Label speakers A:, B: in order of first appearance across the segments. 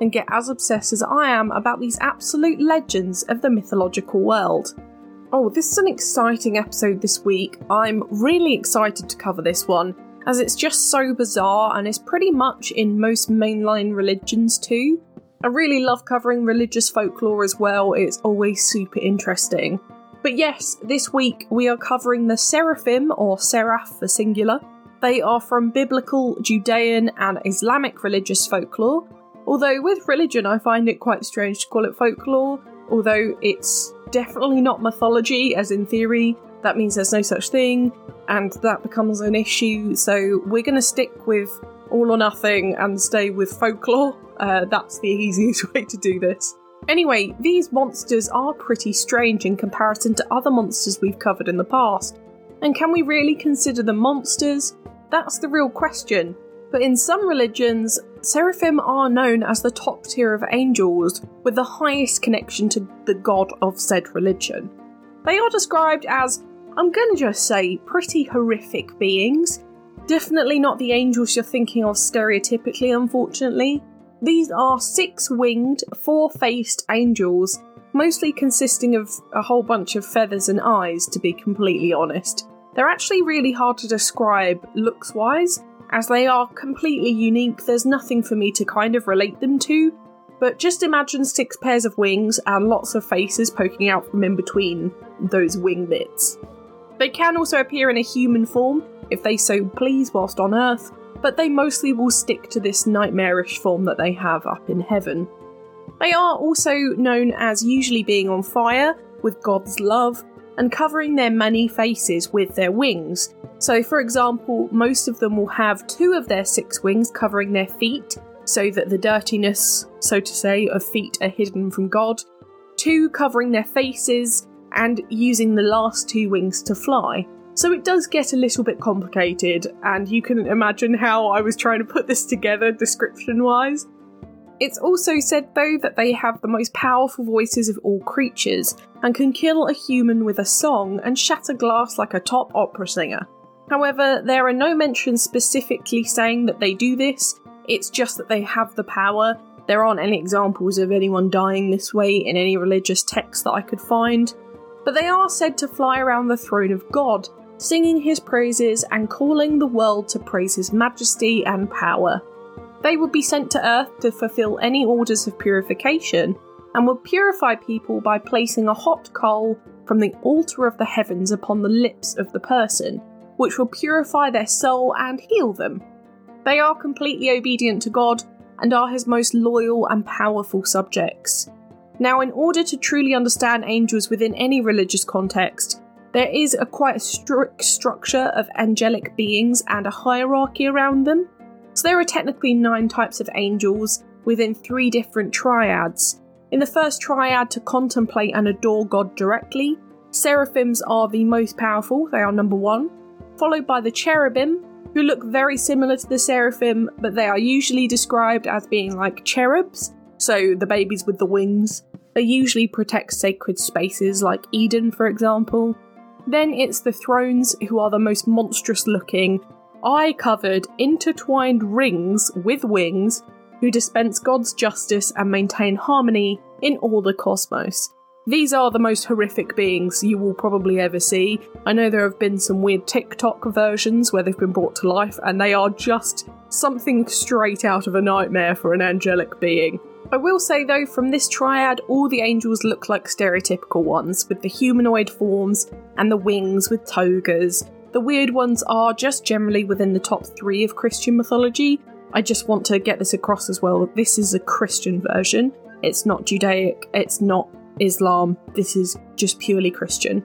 A: and get as obsessed as I am about these absolute legends of the mythological world. Oh, this is an exciting episode this week. I'm really excited to cover this one, as it's just so bizarre and is pretty much in most mainline religions too. I really love covering religious folklore as well, it's always super interesting. But yes, this week we are covering the Seraphim, or Seraph for singular. They are from biblical, Judean, and Islamic religious folklore, Although with religion, I find it quite strange to call it folklore, although it's definitely not mythology, as in theory, that means there's no such thing, and that becomes an issue. So we're going to stick with all or nothing and stay with folklore. Uh, that's the easiest way to do this. Anyway, these monsters are pretty strange in comparison to other monsters we've covered in the past. And can we really consider them monsters? That's the real question. But in some religions, seraphim are known as the top tier of angels with the highest connection to the god of said religion. They are described as, I'm gonna just say, pretty horrific beings. Definitely not the angels you're thinking of stereotypically, unfortunately. These are six winged, four faced angels, mostly consisting of a whole bunch of feathers and eyes, to be completely honest. They're actually really hard to describe looks wise, as they are completely unique, there's nothing for me to kind of relate them to. But just imagine six pairs of wings and lots of faces poking out from in between those wing bits. They can also appear in a human form, if they so please, whilst on Earth, but they mostly will stick to this nightmarish form that they have up in heaven. They are also known as usually being on fire, with God's love, and covering their many faces with their wings. So, for example, most of them will have two of their six wings covering their feet, so that the dirtiness, so to say, of feet are hidden from God, two covering their faces, and using the last two wings to fly. So it does get a little bit complicated, and you can imagine how I was trying to put this together description wise. It's also said, though, that they have the most powerful voices of all creatures and can kill a human with a song and shatter glass like a top opera singer. However, there are no mentions specifically saying that they do this, it's just that they have the power. There aren't any examples of anyone dying this way in any religious text that I could find, but they are said to fly around the throne of God, singing his praises and calling the world to praise his majesty and power. They would be sent to Earth to fulfill any orders of purification and would purify people by placing a hot coal from the altar of the heavens upon the lips of the person, which will purify their soul and heal them. They are completely obedient to God and are his most loyal and powerful subjects. Now, in order to truly understand angels within any religious context, there is a quite strict structure of angelic beings and a hierarchy around them. So there are technically nine types of angels within three different triads. In the first triad, to contemplate and adore God directly, seraphims are the most powerful, they are number one, followed by the cherubim, who look very similar to the seraphim, but they are usually described as being like cherubs, so the babies with the wings. They usually protect sacred spaces like Eden, for example. Then it's the thrones, who are the most monstrous looking eye covered, intertwined rings with wings who dispense God's justice and maintain harmony in all the cosmos. These are the most horrific beings you will probably ever see. I know there have been some weird TikTok versions where they've been brought to life, and they are just something straight out of a nightmare for an angelic being. I will say though, from this triad, all the angels look like stereotypical ones, with the humanoid forms and the wings with togas, the weird ones are just generally within the top three of Christian mythology. I just want to get this across as well. This is a Christian version. It's not Judaic, it's not Islam, this is just purely Christian.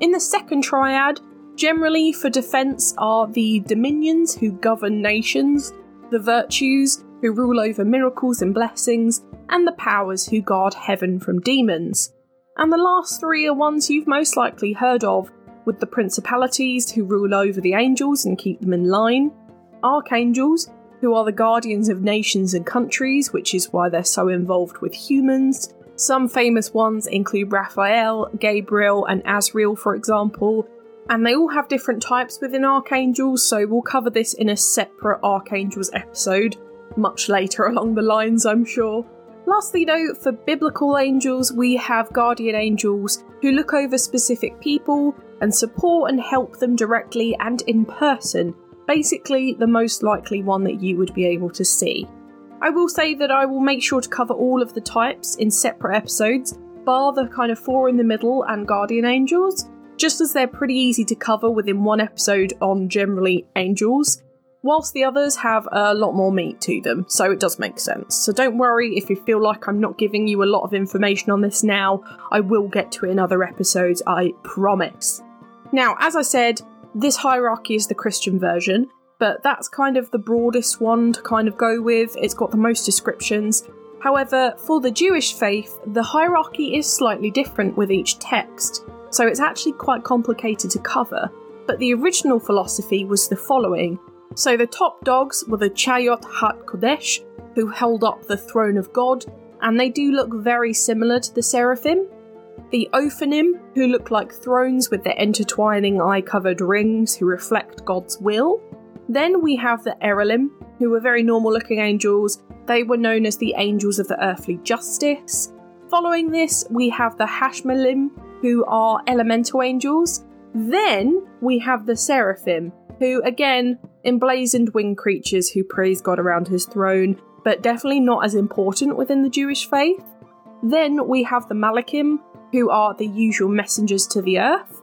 A: In the second triad, generally for defense are the dominions who govern nations, the virtues, who rule over miracles and blessings, and the powers who guard heaven from demons. And the last three are ones you've most likely heard of, with the principalities who rule over the angels and keep them in line, archangels, who are the guardians of nations and countries, which is why they're so involved with humans. Some famous ones include Raphael, Gabriel, and Azrael, for example, and they all have different types within archangels, so we'll cover this in a separate archangels episode, much later along the lines, I'm sure. Lastly, though, for biblical angels, we have guardian angels who look over specific people and support and help them directly and in person basically the most likely one that you would be able to see. I will say that I will make sure to cover all of the types in separate episodes, bar the kind of four in the middle and guardian angels, just as they're pretty easy to cover within one episode on generally angels, whilst the others have a lot more meat to them, so it does make sense. So don't worry if you feel like I'm not giving you a lot of information on this now, I will get to it in other episodes, I promise. Now, as I said, this hierarchy is the Christian version, but that's kind of the broadest one to kind of go with. It's got the most descriptions. However, for the Jewish faith, the hierarchy is slightly different with each text, so it's actually quite complicated to cover. But the original philosophy was the following. So the top dogs were the Chayot Hat Kodesh, who held up the throne of God, and they do look very similar to the seraphim, the Ophanim, who look like thrones with their intertwining eye covered rings who reflect God's will. Then we have the Erelim, who were very normal looking angels. They were known as the angels of the earthly justice. Following this, we have the Hashmalim, who are elemental angels. Then we have the Seraphim, who again, emblazoned winged creatures who praise God around his throne, but definitely not as important within the Jewish faith. Then we have the Malachim, who are the usual messengers to the earth.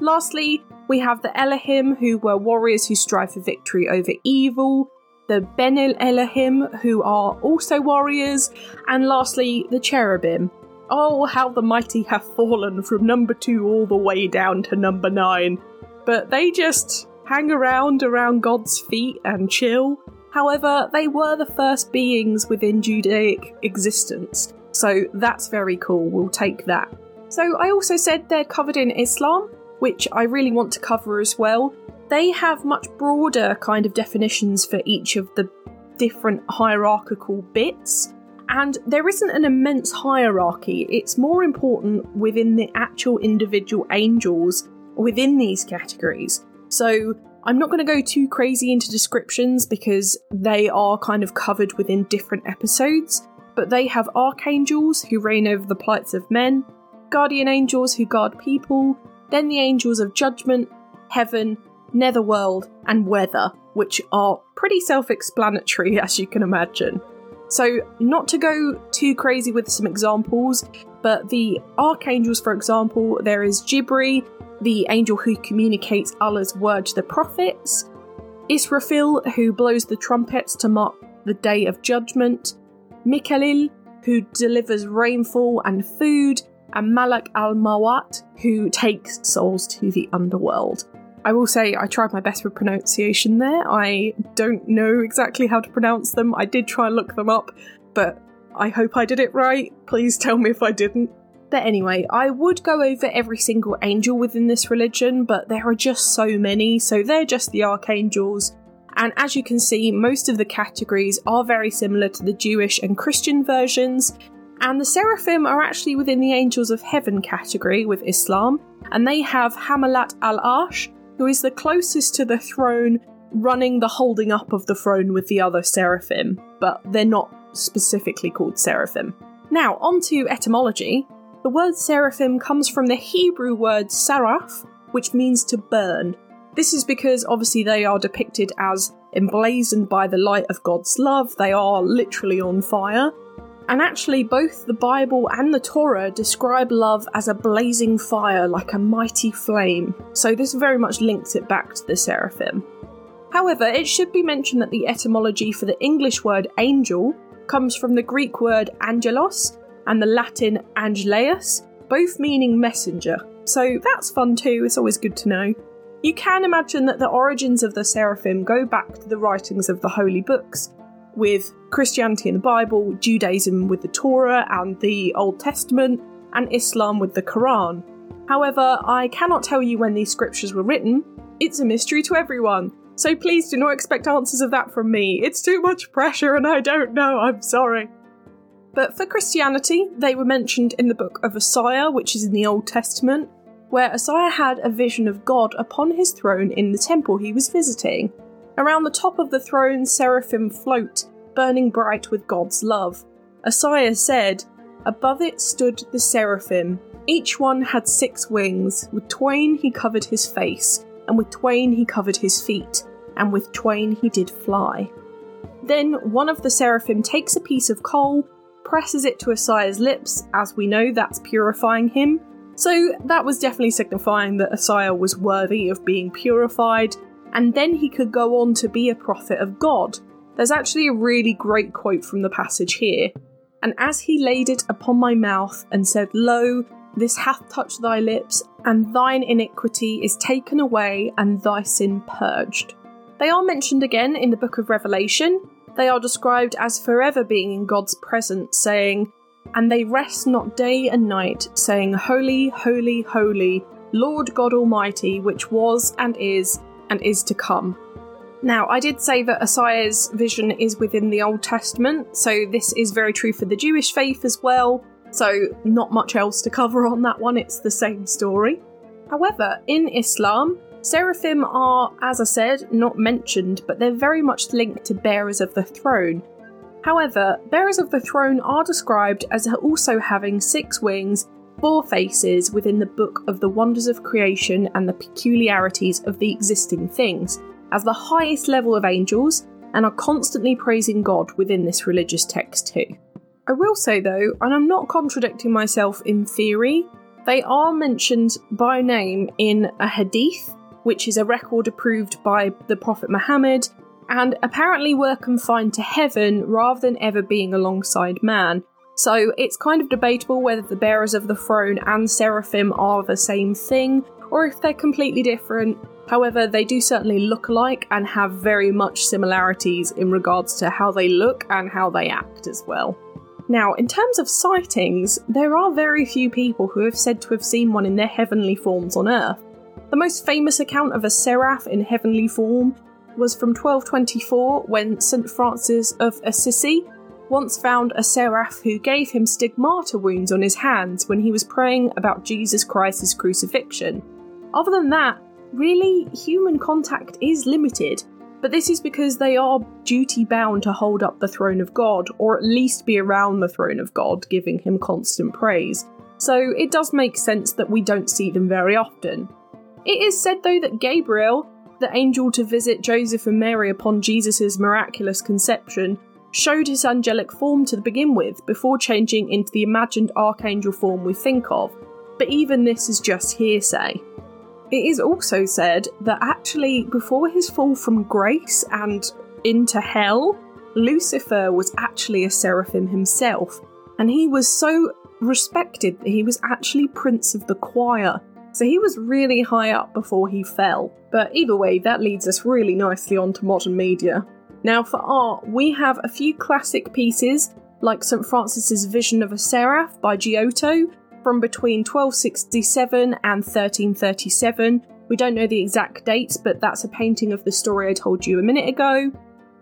A: Lastly, we have the Elohim, who were warriors who strive for victory over evil, the Benil Elohim, who are also warriors, and lastly, the Cherubim. Oh, how the mighty have fallen from number two all the way down to number nine. But they just hang around around God's feet and chill. However, they were the first beings within Judaic existence, so that's very cool, we'll take that. So I also said they're covered in Islam, which I really want to cover as well. They have much broader kind of definitions for each of the different hierarchical bits. And there isn't an immense hierarchy, it's more important within the actual individual angels within these categories. So I'm not going to go too crazy into descriptions because they are kind of covered within different episodes but they have archangels who reign over the plights of men, guardian angels who guard people, then the angels of judgment, heaven, netherworld, and weather, which are pretty self explanatory as you can imagine. So, not to go too crazy with some examples, but the archangels, for example, there is Jibri, the angel who communicates Allah's word to the prophets, Israfil, who blows the trumpets to mark the day of judgment, Mikalil, who delivers rainfall and food, and Malak al Mawat, who takes souls to the underworld. I will say I tried my best with pronunciation there. I don't know exactly how to pronounce them. I did try and look them up, but I hope I did it right. Please tell me if I didn't. But anyway, I would go over every single angel within this religion, but there are just so many, so they're just the archangels. And as you can see, most of the categories are very similar to the Jewish and Christian versions. And the seraphim are actually within the angels of heaven category with Islam, and they have Hamalat al Arsh, who is the closest to the throne, running the holding up of the throne with the other seraphim, but they're not specifically called seraphim. Now, on to etymology. The word seraphim comes from the Hebrew word saraf, which means to burn, this is because obviously they are depicted as emblazoned by the light of God's love, they are literally on fire. And actually, both the Bible and the Torah describe love as a blazing fire, like a mighty flame, so this very much links it back to the seraphim. However, it should be mentioned that the etymology for the English word angel comes from the Greek word angelos and the Latin angeleus, both meaning messenger. So that's fun too, it's always good to know. You can imagine that the origins of the seraphim go back to the writings of the holy books, with Christianity and the Bible, Judaism with the Torah and the Old Testament, and Islam with the Quran. However, I cannot tell you when these scriptures were written. It's a mystery to everyone. So please do not expect answers of that from me. It's too much pressure and I don't know, I'm sorry. But for Christianity, they were mentioned in the book of Isaiah, which is in the Old Testament, where Isaiah had a vision of God upon his throne in the temple he was visiting. Around the top of the throne, seraphim float, burning bright with God's love. Isaiah said, Above it stood the seraphim. Each one had six wings. With twain he covered his face, and with twain he covered his feet, and with twain he did fly. Then one of the seraphim takes a piece of coal, presses it to Isaiah's lips, as we know that's purifying him. So that was definitely signifying that Isaiah was worthy of being purified, and then he could go on to be a prophet of God. There's actually a really great quote from the passage here. And as he laid it upon my mouth and said, Lo, this hath touched thy lips, and thine iniquity is taken away, and thy sin purged. They are mentioned again in the book of Revelation. They are described as forever being in God's presence, saying, And they rest not day and night, saying, Holy, holy, holy, Lord God Almighty, which was and is and is to come. Now, I did say that Isaiah's vision is within the Old Testament, so this is very true for the Jewish faith as well. So, not much else to cover on that one, it's the same story. However, in Islam, seraphim are, as I said, not mentioned, but they're very much linked to bearers of the throne. However, bearers of the throne are described as also having six wings, four faces within the book of the wonders of creation and the peculiarities of the existing things, as the highest level of angels, and are constantly praising God within this religious text too. I will say though, and I'm not contradicting myself in theory, they are mentioned by name in a hadith, which is a record approved by the Prophet Muhammad, and apparently were confined to heaven rather than ever being alongside man. So it's kind of debatable whether the bearers of the throne and seraphim are the same thing, or if they're completely different. However, they do certainly look alike and have very much similarities in regards to how they look and how they act as well. Now, in terms of sightings, there are very few people who have said to have seen one in their heavenly forms on Earth. The most famous account of a seraph in heavenly form was from 1224 when St. Francis of Assisi once found a seraph who gave him stigmata wounds on his hands when he was praying about Jesus Christ's crucifixion. Other than that, really, human contact is limited, but this is because they are duty bound to hold up the throne of God, or at least be around the throne of God, giving him constant praise. So it does make sense that we don't see them very often. It is said, though, that Gabriel, the angel to visit Joseph and Mary upon Jesus' miraculous conception, showed his angelic form to begin with before changing into the imagined archangel form we think of, but even this is just hearsay. It is also said that actually, before his fall from grace and into hell, Lucifer was actually a seraphim himself, and he was so respected that he was actually Prince of the Choir. So he was really high up before he fell. But either way, that leads us really nicely onto modern media. Now, for art, we have a few classic pieces like St. Francis's Vision of a Seraph by Giotto, from between 1267 and 1337. We don't know the exact dates, but that's a painting of the story I told you a minute ago.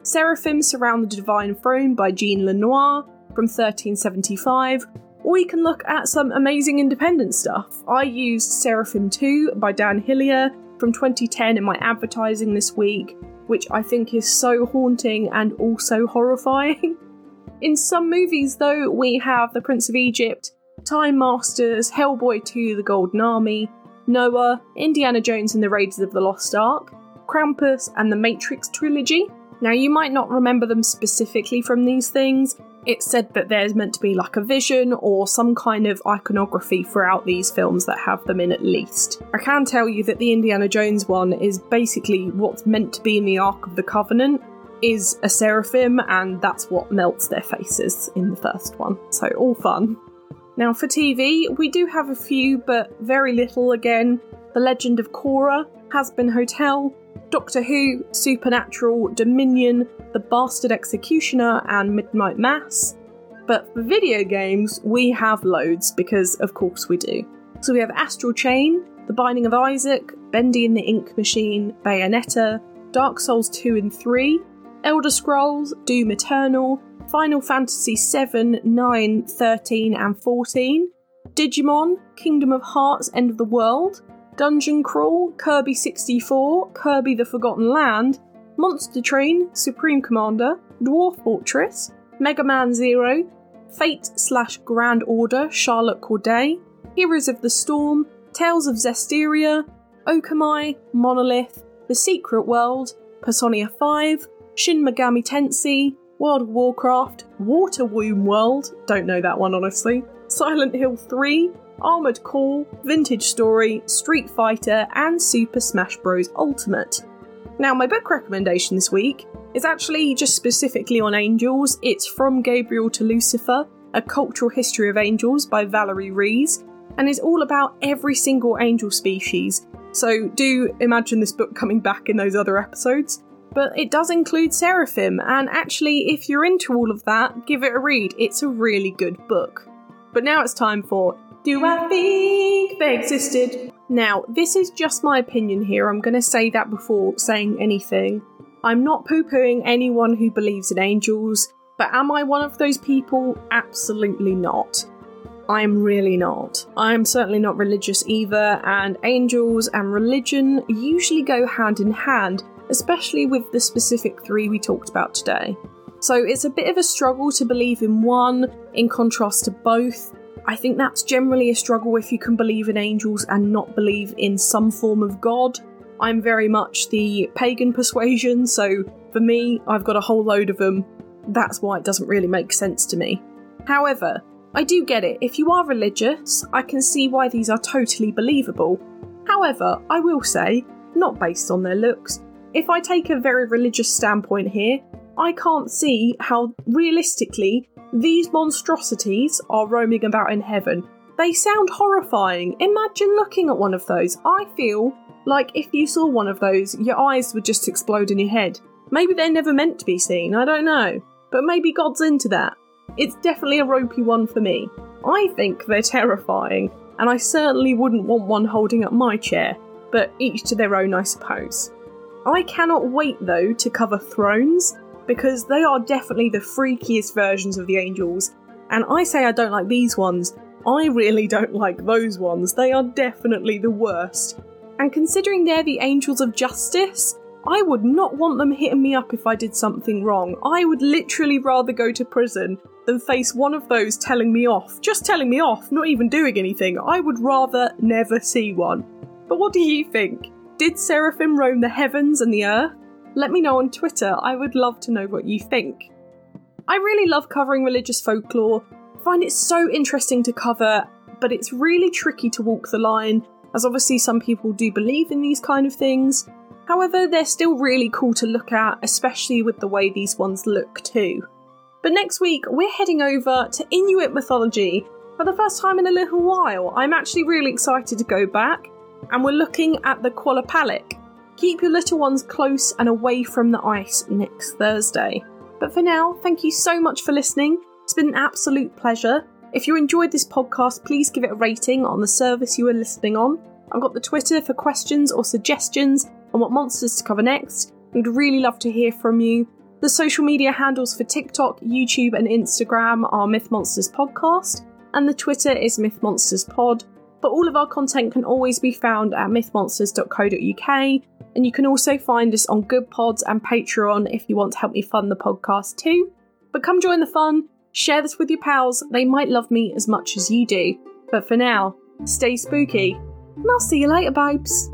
A: Seraphim Surround the Divine Throne by Jean Lenoir from 1375. Or you can look at some amazing independent stuff. I used Seraphim 2 by Dan Hillier from 2010 in my advertising this week, which I think is so haunting and also horrifying. In some movies, though, we have The Prince of Egypt, Time Masters, Hellboy 2 The Golden Army, Noah, Indiana Jones and the Raiders of the Lost Ark, Krampus, and the Matrix trilogy. Now, you might not remember them specifically from these things. It's said that there's meant to be like a vision or some kind of iconography throughout these films that have them in at least. I can tell you that the Indiana Jones one is basically what's meant to be in the Ark of the Covenant, is a seraphim, and that's what melts their faces in the first one. So, all fun. Now, for TV, we do have a few, but very little again. The Legend of Korra, Hazbin Hotel, Doctor Who, Supernatural, Dominion, The Bastard Executioner, and Midnight Mass. But for video games, we have loads because, of course, we do. So we have Astral Chain, The Binding of Isaac, Bendy and the Ink Machine, Bayonetta, Dark Souls 2 and 3, Elder Scrolls, Doom Eternal, Final Fantasy 7, 9, 13, and 14, Digimon, Kingdom of Hearts End of the World, Dungeon Crawl, Kirby 64, Kirby the Forgotten Land, Monster Train, Supreme Commander, Dwarf Fortress, Mega Man Zero, Fate slash Grand Order, Charlotte Corday, Heroes of the Storm, Tales of Zestiria, Okami, Monolith, The Secret World, Persona 5, Shin Megami Tensei, World of Warcraft, Water Womb World, don't know that one honestly, Silent Hill 3, Armored Core, Vintage Story, Street Fighter, and Super Smash Bros. Ultimate. Now, my book recommendation this week is actually just specifically on angels. It's From Gabriel to Lucifer, A Cultural History of Angels by Valerie Rees, and is all about every single angel species. So do imagine this book coming back in those other episodes. But it does include Seraphim, and actually, if you're into all of that, give it a read. It's a really good book. But now it's time for Do I Think They Existed? Now, this is just my opinion here. I'm going to say that before saying anything. I'm not poo pooing anyone who believes in angels, but am I one of those people? Absolutely not. I'm really not. I'm certainly not religious either, and angels and religion usually go hand in hand, especially with the specific three we talked about today. So it's a bit of a struggle to believe in one in contrast to both. I think that's generally a struggle if you can believe in angels and not believe in some form of God. I'm very much the pagan persuasion, so for me, I've got a whole load of them. That's why it doesn't really make sense to me. However, I do get it. If you are religious, I can see why these are totally believable. However, I will say, not based on their looks. If I take a very religious standpoint here, I can't see how realistically these monstrosities are roaming about in heaven. They sound horrifying. Imagine looking at one of those. I feel like if you saw one of those, your eyes would just explode in your head. Maybe they're never meant to be seen, I don't know. But maybe God's into that. It's definitely a ropey one for me. I think they're terrifying, and I certainly wouldn't want one holding up my chair, but each to their own, I suppose. I cannot wait though to cover thrones, because they are definitely the freakiest versions of the angels, and I say I don't like these ones, I really don't like those ones. They are definitely the worst. And considering they're the angels of justice, I would not want them hitting me up if I did something wrong. I would literally rather go to prison than face one of those telling me off. Just telling me off, not even doing anything. I would rather never see one. But what do you think? Did Seraphim roam the heavens and the earth? Let me know on Twitter. I would love to know what you think. I really love covering religious folklore. I find it so interesting to cover, but it's really tricky to walk the line as obviously some people do believe in these kind of things. However, they're still really cool to look at, especially with the way these ones look too. But next week, we're heading over to Inuit mythology for the first time in a little while. I'm actually really excited to go back, and we're looking at the Quallagh Keep your little ones close and away from the ice next Thursday. But for now, thank you so much for listening. It's been an absolute pleasure. If you enjoyed this podcast, please give it a rating on the service you are listening on. I've got the Twitter for questions or suggestions on what monsters to cover next. We'd really love to hear from you. The social media handles for TikTok, YouTube, and Instagram are Myth Monsters Podcast, and the Twitter is Myth Monsters Pod. But all of our content can always be found at mythmonsters.co.uk, and you can also find us on Good Pods and Patreon if you want to help me fund the podcast too. But come join the fun, Share this with your pals, they might love me as much as you do. But for now, stay spooky, and I'll see you later, babes.